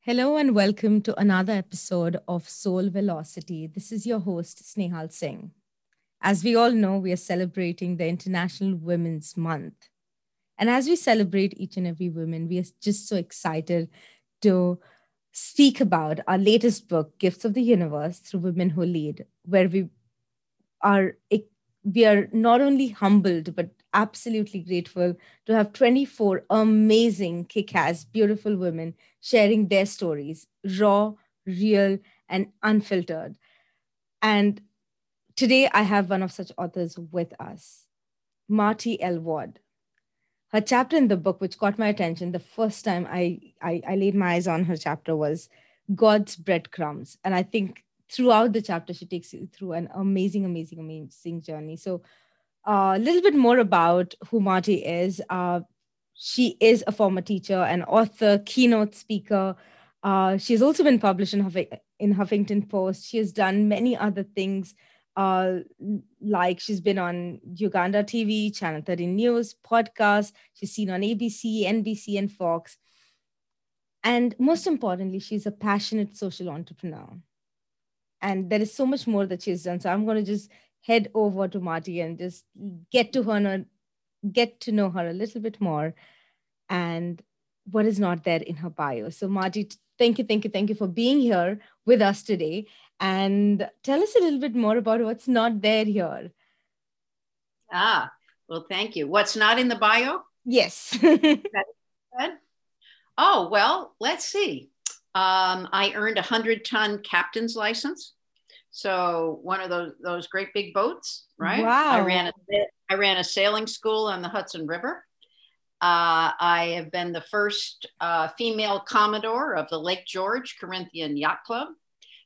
Hello and welcome to another episode of Soul Velocity. This is your host, Snehal Singh. As we all know, we are celebrating the International Women's Month. And as we celebrate each and every woman, we are just so excited to speak about our latest book, Gifts of the Universe Through Women Who Lead, where we are we are not only humbled but absolutely grateful to have 24 amazing kick-ass beautiful women sharing their stories raw real and unfiltered. And today i have one of such authors with us Marty l. Ward. Her chapter in the book which caught my attention the first time I, I, I laid my eyes on her chapter was god's breadcrumbs. And i think throughout the chapter she takes you through an amazing amazing amazing journey. So a little bit more about who Marty is. Uh, she is a former teacher an author keynote speaker. Uh, she's also been published in, Huff- in huffington post. She has done many other things uh, like she's been on uganda tv channel 13 news podcast she's seen on abc nbc and fox. And most importantly she's a passionate social entrepreneur. And there is so much more that she's done. So i'm going to just head over to Marty and just get to her get to know her a little bit more. And what is not there in her bio? So Marty, thank you thank you thank you for being here with us today. And tell us a little bit more about what's not there here. Ah well thank you. What's not in the bio? Yes. Oh well let's see. Um, I earned a hundred ton captain's license. So one of those those great big boats, right? Wow. I ran a I ran a sailing school on the Hudson River. Uh, I have been the first uh, female commodore of the Lake George Corinthian Yacht Club.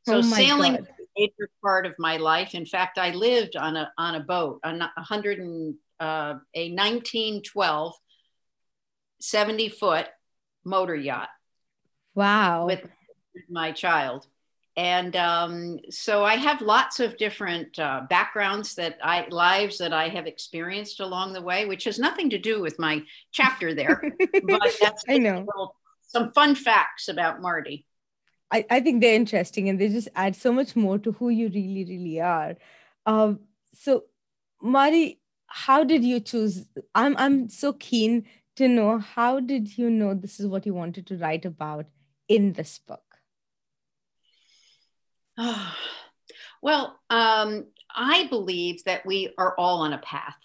So oh sailing God. is a major part of my life. In fact, I lived on a on a boat, on a hundred and uh, a 1912 70 foot motor yacht Wow. With my child. And um, so I have lots of different uh, backgrounds that I, lives that I have experienced along the way, which has nothing to do with my chapter there. but that's I know. Little, some fun facts about marty I, I think they're interesting and they just add so much more to who you really, really are. Um, so, marty how did you choose? I'm, I'm so keen to know how did you know this is what you wanted to write about in this book? Oh, well, um, I believe that we are all on a path.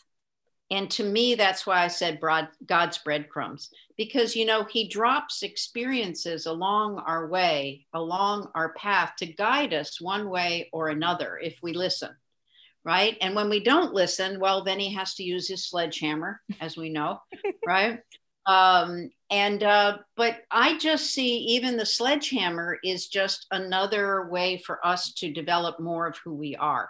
And to me, that's why I said broad, God's breadcrumbs, because, you know, He drops experiences along our way, along our path to guide us one way or another if we listen, right? And when we don't listen, well, then He has to use His sledgehammer, as we know, right? Um, and uh, but I just see even the sledgehammer is just another way for us to develop more of who we are.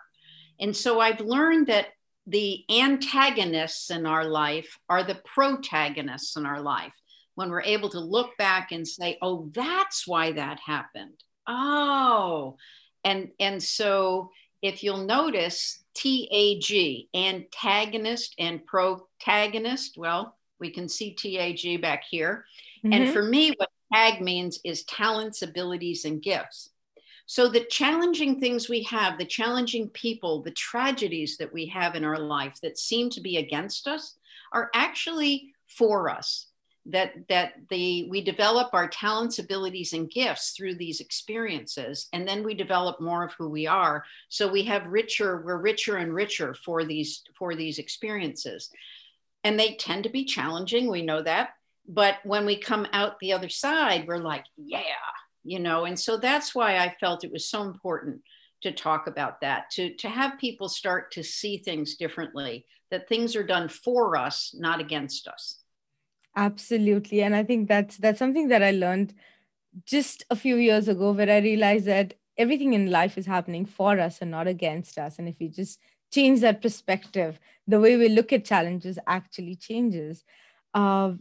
And so I've learned that the antagonists in our life are the protagonists in our life. When we're able to look back and say, "Oh, that's why that happened." Oh, and and so if you'll notice, TAG, antagonist and protagonist. Well, we can see TAG back here. Mm-hmm. And for me, what TAG means is talents, abilities, and gifts. So the challenging things we have, the challenging people, the tragedies that we have in our life that seem to be against us are actually for us. That that the we develop our talents, abilities, and gifts through these experiences, and then we develop more of who we are. So we have richer, we're richer and richer for these for these experiences and they tend to be challenging. We know that. But when we come out the other side, we're like, yeah, you know, and so that's why I felt it was so important to talk about that, to, to have people start to see things differently, that things are done for us, not against us. Absolutely. And I think that's that's something that I learned just a few years ago where I realized that everything in life is happening for us and not against us. And if we just change that perspective. The way we look at challenges actually changes. Uh,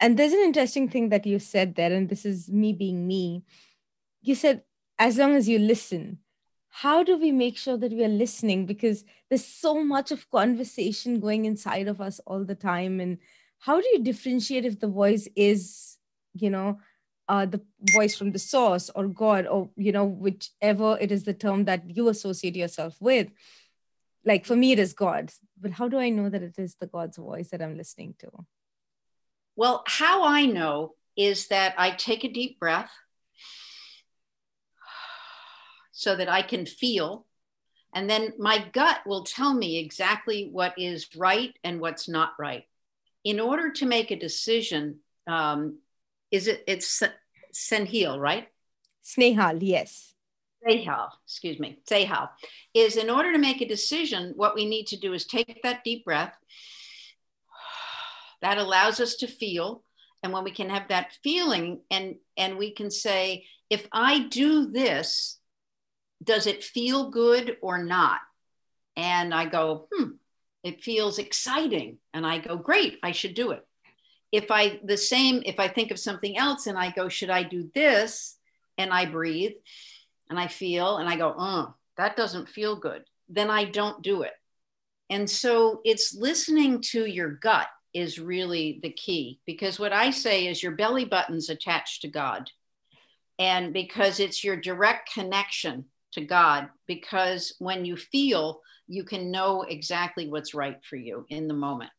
and there's an interesting thing that you said there and this is me being me. You said as long as you listen how do we make sure that we are listening? Because there's so much of conversation going inside of us all the time and how do you differentiate if the voice is you know uh, the voice from the source or God or you know whichever it is the term that you associate yourself with. Like for me, it is God. But how do I know that it is the God's voice that I'm listening to? Well, how I know is that I take a deep breath so that I can feel. And then my gut will tell me exactly what is right and what's not right. In order to make a decision, um, is it, it's Senhil, right? Snehal, yes. Snehal, excuse me, Snehal, is in order to make a decision, what we need to do is take that deep breath. That allows us to feel. And when we can have that feeling and, and we can say, if I do this, does it feel good or not? And I go, hmm, it feels exciting. And I go, great, I should do it. If I, the same, if I think of something else and I go, should I do this? And I breathe and I feel and I go, oh, that doesn't feel good. Then I don't do it. And so it's listening to your gut is really the key because what I say is your belly button's attached to God. And because it's your direct connection to God because when you feel, you can know exactly what's right for you in the moment.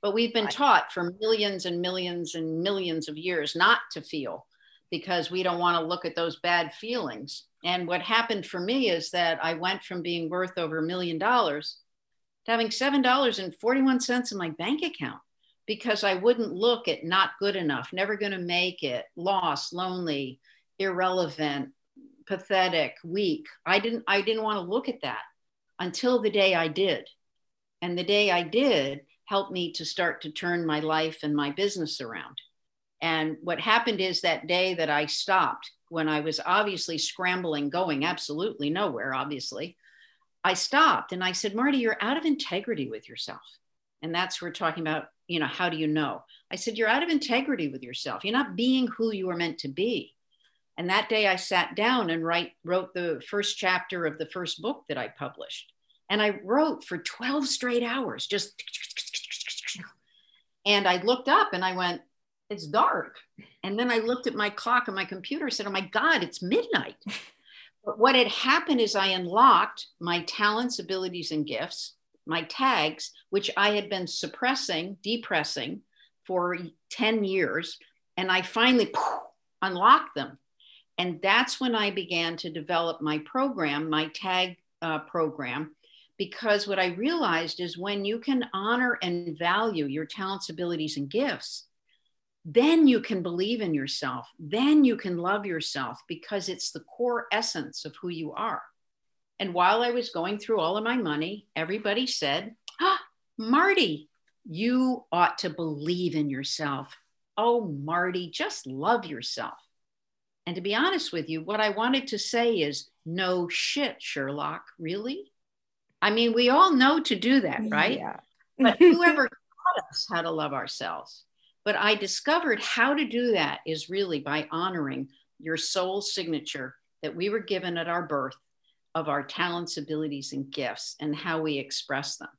But we've been taught for millions and millions and millions of years not to feel because we don't want to look at those bad feelings. And what happened for me is that I went from being worth over a million dollars to having $7.41 in my bank account because I wouldn't look at not good enough, never going to make it, lost, lonely, irrelevant, pathetic, weak. I didn't I didn't want to look at that until the day I did. And the day I did helped me to start to turn my life and my business around. And what happened is that day that I stopped when I was obviously scrambling, going absolutely nowhere, obviously, I stopped and I said, Marty, you're out of integrity with yourself. And that's we're talking about, you know, how do you know? I said, you're out of integrity with yourself. You're not being who you were meant to be. And that day I sat down and write, wrote the first chapter of the first book that I published. And I wrote for 12 straight hours, just. And I looked up and I went, it's dark. And then I looked at my clock on my computer and said, oh my God, it's midnight. But what had happened is I unlocked my talents, abilities, and gifts, my tags, which I had been suppressing, depressing for 10 years. And I finally poof, unlocked them. And that's when I began to develop my program, my tag uh, program, because what I realized is when you can honor and value your talents, abilities, and gifts, then you can believe in yourself. Then you can love yourself because it's the core essence of who you are. And while I was going through all of my money, everybody said, ah, Marty, you ought to believe in yourself. Oh, Marty, just love yourself. And to be honest with you, what I wanted to say is no shit, Sherlock, really? I mean, we all know to do that, right? Yeah. but whoever taught us how to love ourselves? But I discovered how to do that is really by honoring your soul signature that we were given at our birth of our talents, abilities, and gifts and how we express them.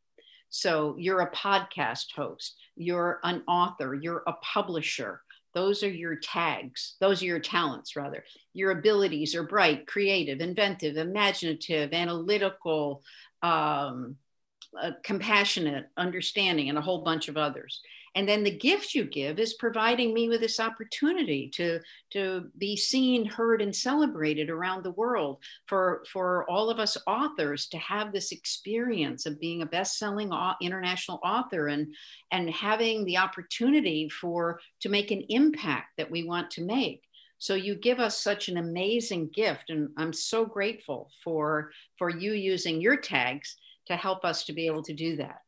So you're a podcast host, you're an author, you're a publisher, those are your tags. Those are your talents, rather. Your abilities are bright, creative, inventive, imaginative, analytical, um, uh, compassionate, understanding, and a whole bunch of others. And then the gift you give is providing me with this opportunity to, to be seen, heard, and celebrated around the world for, for all of us authors to have this experience of being a best-selling international author and, and having the opportunity for to make an impact that we want to make. So you give us such an amazing gift, and I'm so grateful for, for you using your tags to help us to be able to do that.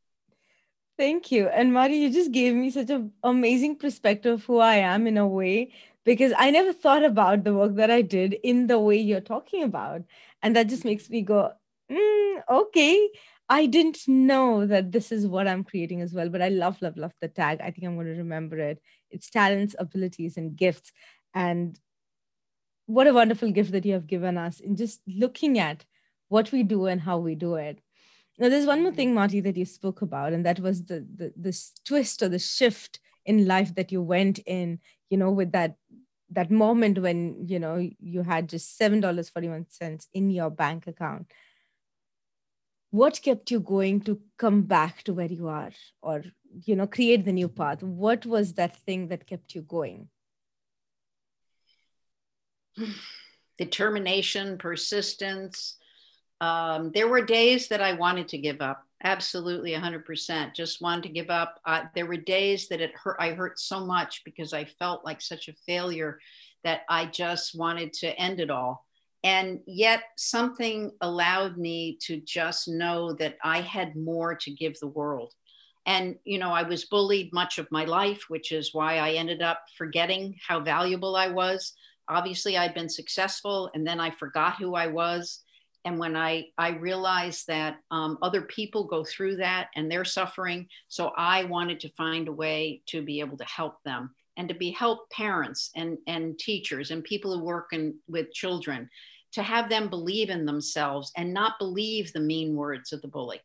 Thank you. And Mari, you just gave me such an amazing perspective of who I am in a way, because I never thought about the work that I did in the way you're talking about. And that just makes me go, mm, okay. I didn't know that this is what I'm creating as well, but I love, love, love the tag. I think I'm going to remember it. It's talents, abilities, and gifts. And what a wonderful gift that you have given us in just looking at what we do and how we do it. Now, there's one more mm-hmm. thing, Marty, that you spoke about, and that was the, the this twist or the shift in life that you went in, you know, with that that moment when you know you had just seven dollars forty one cents in your bank account. What kept you going to come back to where you are or you know create the new path? What was that thing that kept you going? Determination persistence um, there were days that i wanted to give up absolutely 100% just wanted to give up. Uh, there were days that it hurt i hurt so much because i felt like such a failure that i just wanted to end it all. And yet something allowed me to just know that i had more to give the world. And you know i was bullied much of my life which is why i ended up forgetting how valuable i was. Obviously i'd been successful and then i forgot who i was and when i i realized that um, other people go through that and they're suffering so i wanted to find a way to be able to help them and to be help parents and and teachers and people who work in, with children to have them believe in themselves and not believe the mean words of the bully.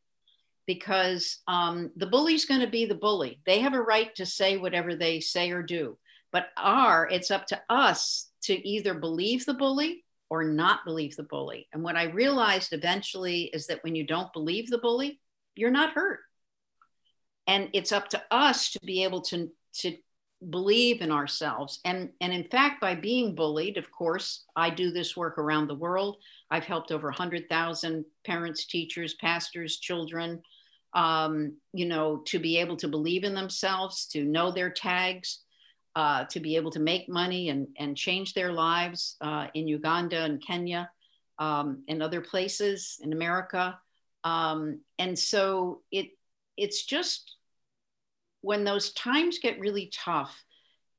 Because um, the bully's going to be the bully. They have a right to say whatever they say or do. But our it's up to us to either believe the bully or not believe the bully. And what I realized eventually is that when you don't believe the bully, you're not hurt. And it's up to us to be able to, to believe in ourselves. And, and in fact, by being bullied, of course, I do this work around the world. I've helped over 100,000 parents, teachers, pastors, children, um, you know, to be able to believe in themselves, to know their tags, uh, to be able to make money and, and change their lives uh, in Uganda and Kenya um, and other places in America. Um, and so it it's just when those times get really tough,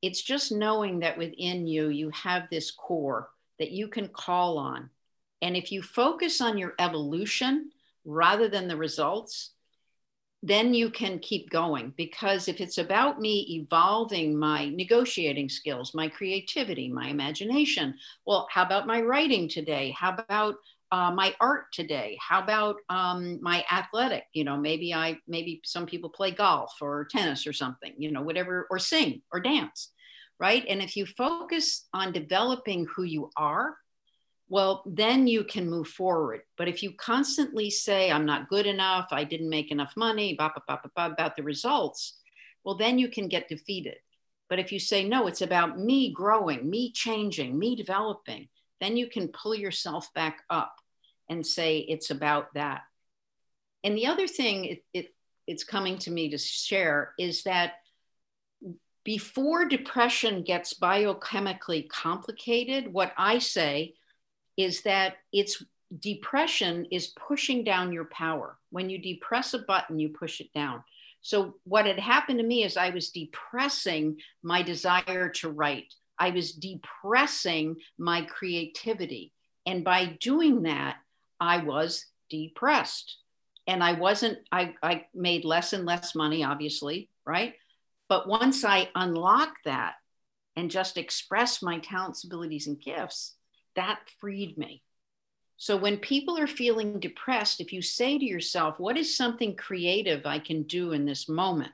it's just knowing that within you you have this core that you can call on. And if you focus on your evolution rather than the results, then you can keep going because if it's about me evolving my negotiating skills, my creativity, my imagination, well, how about my writing today? How about uh, my art today? How about um, my athletic? You know, maybe I maybe some people play golf or tennis or something. You know, whatever, or sing or dance, right? And if you focus on developing who you are, well, then you can move forward. But if you constantly say, I'm not good enough, I didn't make enough money, bah, bah, bah, about the results, well, then you can get defeated. But if you say, no, it's about me growing, me changing, me developing, then you can pull yourself back up and say, it's about that. And the other thing it, it, it's coming to me to share is that before depression gets biochemically complicated, what I say is that it's depression is pushing down your power. When you depress a button, you push it down. So, what had happened to me is I was depressing my desire to write, I was depressing my creativity. And by doing that, I was depressed. And I wasn't, I, I made less and less money, obviously, right? But once I unlocked that and just express my talents, abilities, and gifts, that freed me. So when people are feeling depressed, if you say to yourself, What is something creative I can do in this moment?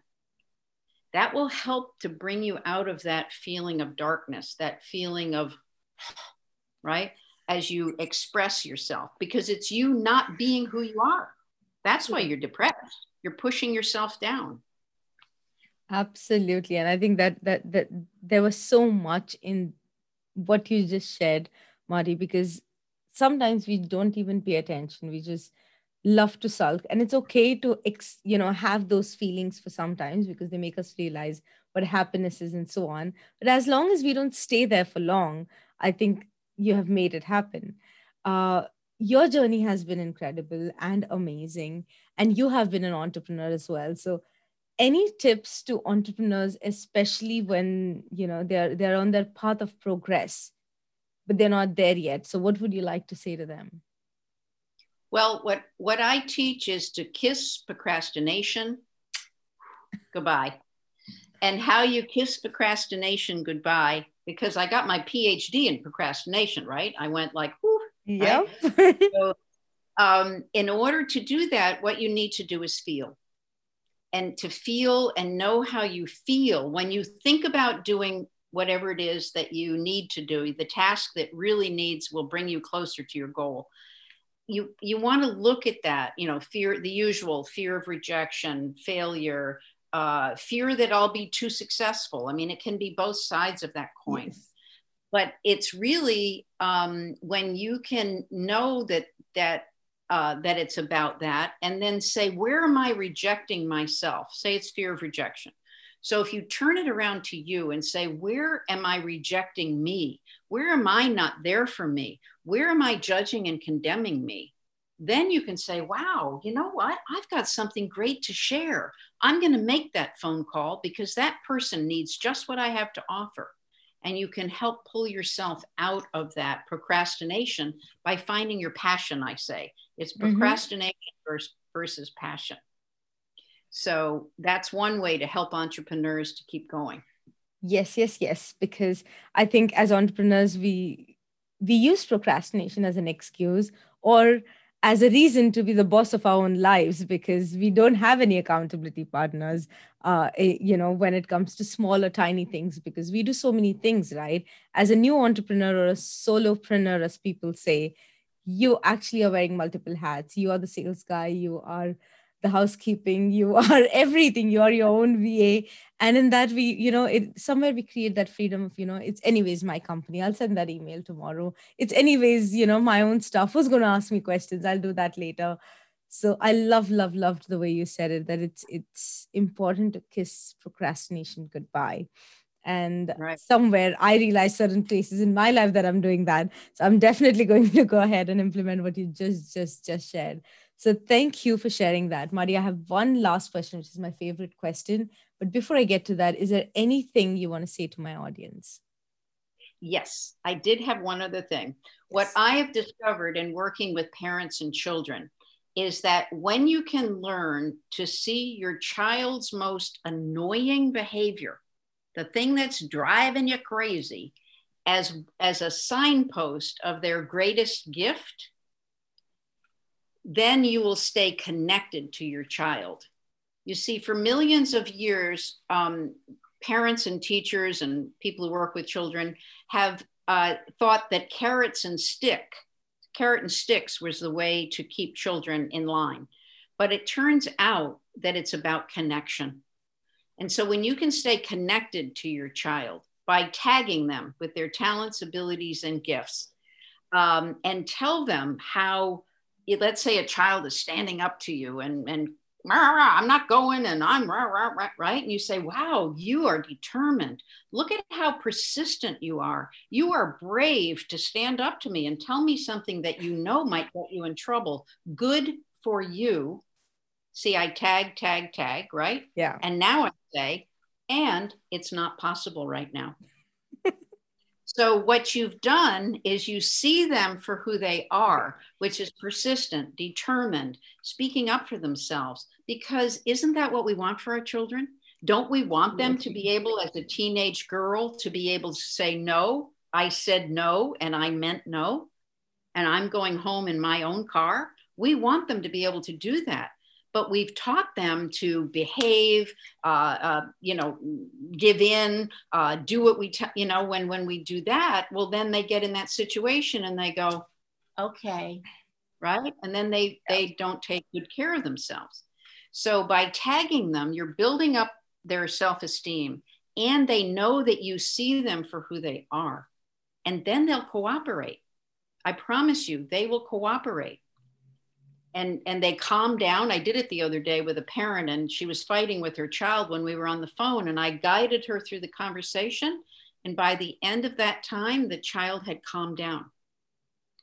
That will help to bring you out of that feeling of darkness, that feeling of, right? As you express yourself, because it's you not being who you are. That's why you're depressed. You're pushing yourself down. Absolutely. And I think that that that there was so much in what you just shared Marty, because sometimes we don't even pay attention. We just love to sulk. And it's okay to, ex, you know, have those feelings for sometimes because they make us realize what happiness is and so on. But as long as we don't stay there for long, I think you have made it happen. Uh, your journey has been incredible and amazing. And you have been an entrepreneur as well. So any tips to entrepreneurs especially when you know they're they're on their path of progress but they're not there yet. So what would you like to say to them? Well, what what I teach is to kiss procrastination goodbye. And how you kiss procrastination goodbye because I got my PhD in procrastination, right? I went like, yeah. Right? so, um, in order to do that, what you need to do is feel. And to feel and know how you feel when you think about doing whatever it is that you need to do, the task that really needs will bring you closer to your goal. You you want to look at that, you know, fear the usual fear of rejection, failure, uh, fear that I'll be too successful. I mean, it can be both sides of that coin. Yes. But it's really um, when you can know that that uh, that it's about that, and then say, where am I rejecting myself? Say it's fear of rejection. So if you turn it around to you and say, where am I rejecting me? Where am I not there for me? Where am I judging and condemning me? Then you can say, wow, you know what? I've got something great to share. I'm going to make that phone call because that person needs just what I have to offer. And you can help pull yourself out of that procrastination by finding your passion, I say. It's mm-hmm. procrastination mm-hmm. versus, versus passion. So that's one way to help entrepreneurs to keep going. Yes, yes, yes. Because I think as entrepreneurs, we we use procrastination as an excuse or as a reason to be the boss of our own lives because we don't have any accountability partners uh, eh, you know when it comes to small or tiny things because we do so many things right as a new entrepreneur or a solopreneur as people say you actually are wearing multiple hats you are the sales guy you are the housekeeping you are everything you are your own va and in that we you know it somewhere we create that freedom of you know it's anyways my company. I'll send that email tomorrow. It's anyways you know my own stuff. Who's going to ask me questions? I'll do that later. So i love love loved the way you said it that it's it's important to kiss procrastination goodbye and right. somewhere i realize certain places in my life that i'm doing that so i'm definitely going to go ahead and implement what you just just just shared so thank you for sharing that. Maria, I have one last question, which is my favorite question. But before I get to that, is there anything you want to say to my audience? Yes, I did have one other thing. Yes. What I have discovered in working with parents and children is that when you can learn to see your child's most annoying behavior, the thing that's driving you crazy, as, as a signpost of their greatest gift, then you will stay connected to your child. You see, for millions of years, um, parents and teachers and people who work with children have uh, thought that carrots and stick, carrot and sticks was the way to keep children in line. But it turns out that it's about connection. And so when you can stay connected to your child by tagging them with their talents, abilities, and gifts, um, and tell them how let's say a child is standing up to you and and rah, rah, I'm not going and I'm rah, rah, rah, right. And you say, wow, you are determined. Look at how persistent you are. You are brave to stand up to me and tell me something that you know might get you in trouble. Good for you. See, I tag, tag, tag, right? Yeah. And now I say, and it's not possible right now. So, what you've done is you see them for who they are, which is persistent, determined, speaking up for themselves. Because isn't that what we want for our children? Don't we want them to be able, as a teenage girl, to be able to say, No, I said no, and I meant no, and I'm going home in my own car? We want them to be able to do that but we've taught them to behave, uh, uh, you know, give in, uh, do what we, t- you know, when when we do that, well, then they get in that situation and they go, okay, right, and then they they don't take good care of themselves. So by tagging them, you're building up their self-esteem, and they know that you see them for who they are, and then they'll cooperate. I promise you, they will cooperate and and they calmed down. I did it the other day with a parent and she was fighting with her child when we were on the phone and i guided her through the conversation. And by the end of that time the child had calmed down.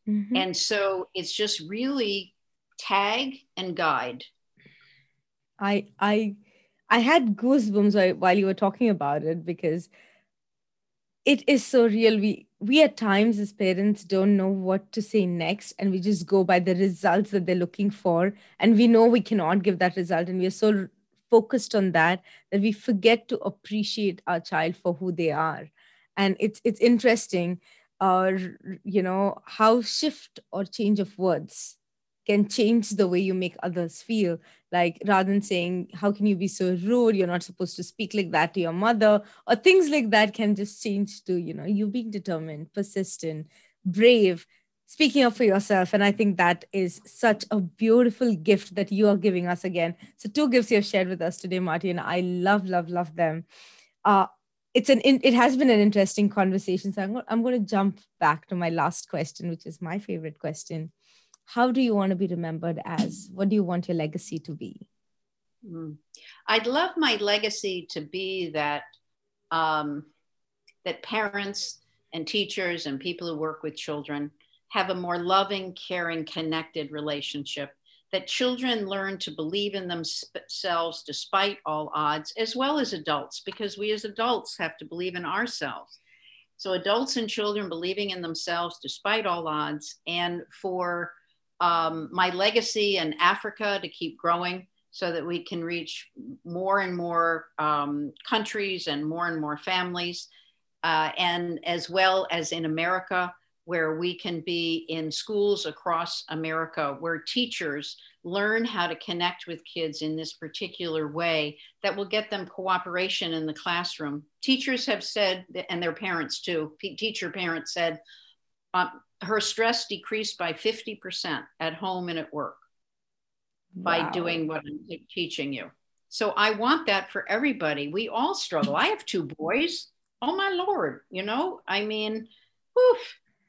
Mm-hmm. and so it's just really tag and guide. I i i had goosebumps while you were talking about it because it is so real. We we at times as parents don't know what to say next and we just go by the results that they're looking for and we know we cannot give that result and we're so focused on that that we forget to appreciate our child for who they are. And it's it's interesting uh you know how shift or change of words can change the way you make others feel like rather than saying how can you be so rude? You're not supposed to speak like that to your mother or things like that can just change to you know you being determined persistent brave speaking up for yourself. And i think that is such a beautiful gift that you are giving us again. So two gifts you have shared with us today marty and i love love love them. Uh, it's an it has been an interesting conversation. So i'm, I'm going to jump back to my last question which is my favorite question how do you want to be remembered as what do you want your legacy to be mm. i'd love my legacy to be that um, that parents and teachers and people who work with children have a more loving caring connected relationship that children learn to believe in themselves despite all odds, as well as adults, because we as adults have to believe in ourselves. So, adults and children believing in themselves despite all odds, and for um, my legacy in Africa to keep growing so that we can reach more and more um, countries and more and more families, uh, and as well as in America where we can be in schools across America where teachers learn how to connect with kids in this particular way that will get them cooperation in the classroom. Teachers have said, and their parents too, teacher parents said, uh, her stress decreased by 50% at home and at work wow. by doing what I'm teaching you. So I want that for everybody. We all struggle. I have two boys. Oh my Lord, you know, I mean, whew,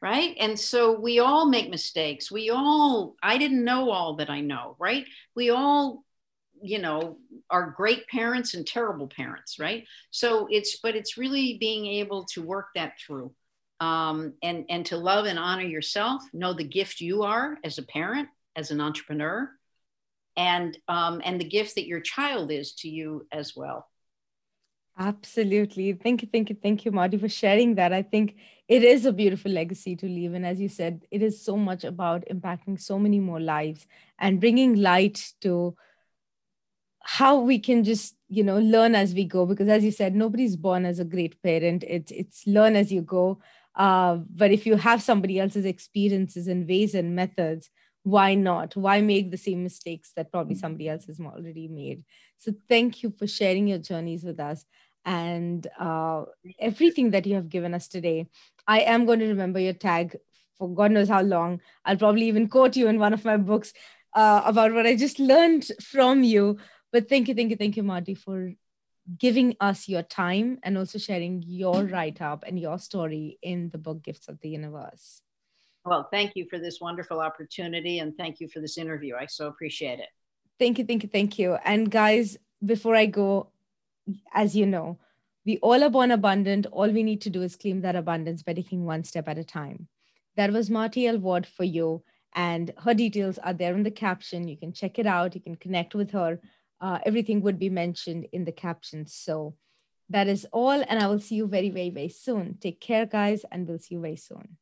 right and so we all make mistakes we all i didn't know all that i know right we all you know are great parents and terrible parents right so it's but it's really being able to work that through um, and and to love and honor yourself know the gift you are as a parent as an entrepreneur and um, and the gift that your child is to you as well Absolutely. Thank you, thank you, thank you, Marty, for sharing that. I think it is a beautiful legacy to leave. And as you said, it is so much about impacting so many more lives and bringing light to how we can just you know learn as we go because as you said nobody's born as a great parent it's it's learn as you go uh, but if you have somebody else's experiences and ways and methods why not why make the same mistakes that probably somebody else has already made so thank you for sharing your journeys with us and uh, everything that you have given us today. I am going to remember your tag for God knows how long. I'll probably even quote you in one of my books uh, about what I just learned from you. But thank you, thank you, thank you, Marty, for giving us your time and also sharing your write up and your story in the book Gifts of the Universe. Well, thank you for this wonderful opportunity and thank you for this interview. I so appreciate it. Thank you, thank you, thank you. And guys, before I go, as you know, we all are born abundant. All we need to do is claim that abundance by taking one step at a time. That was Marty L. Ward for you. And her details are there in the caption. You can check it out. You can connect with her. Uh, everything would be mentioned in the captions. So that is all. And I will see you very, very, very soon. Take care, guys, and we'll see you very soon.